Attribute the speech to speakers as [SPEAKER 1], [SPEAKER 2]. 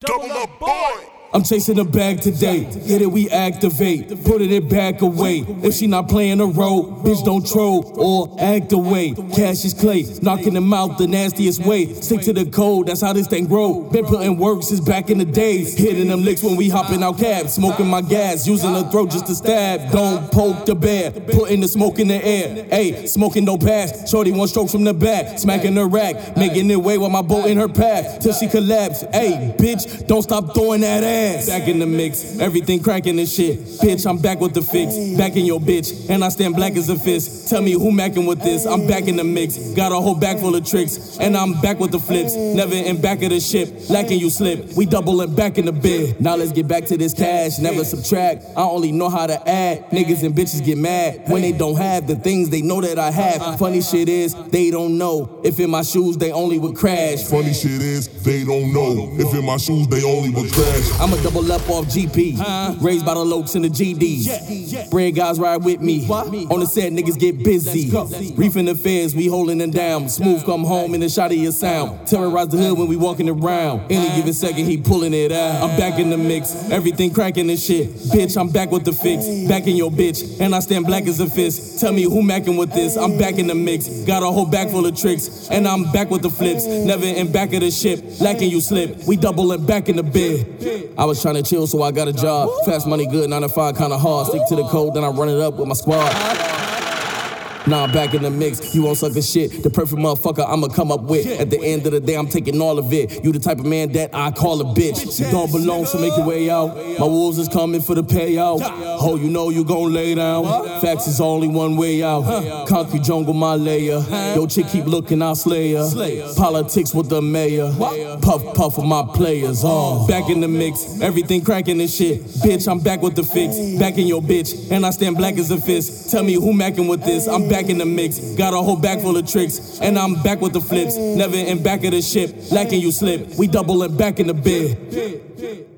[SPEAKER 1] Double up, boy.
[SPEAKER 2] I'm chasing a bag today. Get it, we activate. Put it back away. If she not playing a role, bitch don't troll or act away. Cash is clay, knocking them out the nastiest way. Stick to the code, that's how this thing grow. Been putting work since back in the days. Hitting them licks when we hopping out cabs. Smoking my gas, using the throat just to stab. Don't poke the bear, putting the smoke in the air. Hey, smoking no pass. Shorty one stroke from the back, smacking her rack. Making it way with my boat in her path. Till she collapse. Hey, bitch, don't stop throwing that ass. Back in the mix, everything cracking and shit. Bitch, I'm back with the fix. Back in your bitch, and I stand black as a fist. Tell me who macking with this. I'm back in the mix. Got a whole bag full of tricks, and I'm back with the flips. Never in back of the ship, lacking you slip. We doubling back in the bed. Now let's get back to this cash. Never subtract. I only know how to add. Niggas and bitches get mad when they don't have the things they know that I have. Funny shit is, they don't know. If in my shoes, they only would crash.
[SPEAKER 1] Funny shit is, they don't know. If in my shoes, they only would crash.
[SPEAKER 2] I'm a double up off GP. Raised by the lokes and the GDs. Bread guys ride with me. On the set, niggas get busy. Reefing the feds, we holding them down. Smooth come home in the shot of your sound. Terrorize the hood when we walking around. Any given second, he pulling it out. I'm back in the mix. Everything cracking and shit. Bitch, I'm back with the fix. Back in your bitch. And I stand black as a fist. Tell me who macking with this. I'm back in the mix. Got a whole bag full of tricks. And I'm back with the flips. Never in back of the ship. Lacking you slip. We doubling back in the bed. I was trying to chill, so I got a job. Fast money good, 9 to 5 kinda hard. Stick to the code, then I run it up with my squad. Now I'm back in the mix. You won't suck a shit. The perfect motherfucker I'ma come up with. At the end of the day, I'm taking all of it. You the type of man that I call a bitch. You don't belong, so make your way out. My wolves is coming for the payout. Oh, you know you gon' lay down. Facts is only one way out. Concrete jungle, my layer. Yo, chick keep looking, I'll slay her. Politics with the mayor. Puff, puff with my players. Uh, oh, back in the mix. Everything cracking and shit. Bitch, I'm back with the fix. Back in your bitch. And I stand black as a fist. Tell me who macking with this. I'm back in the mix. Got a whole bag full of tricks. And I'm back with the flips. Never in back of the ship. Lacking you slip. We doubling back in the bed.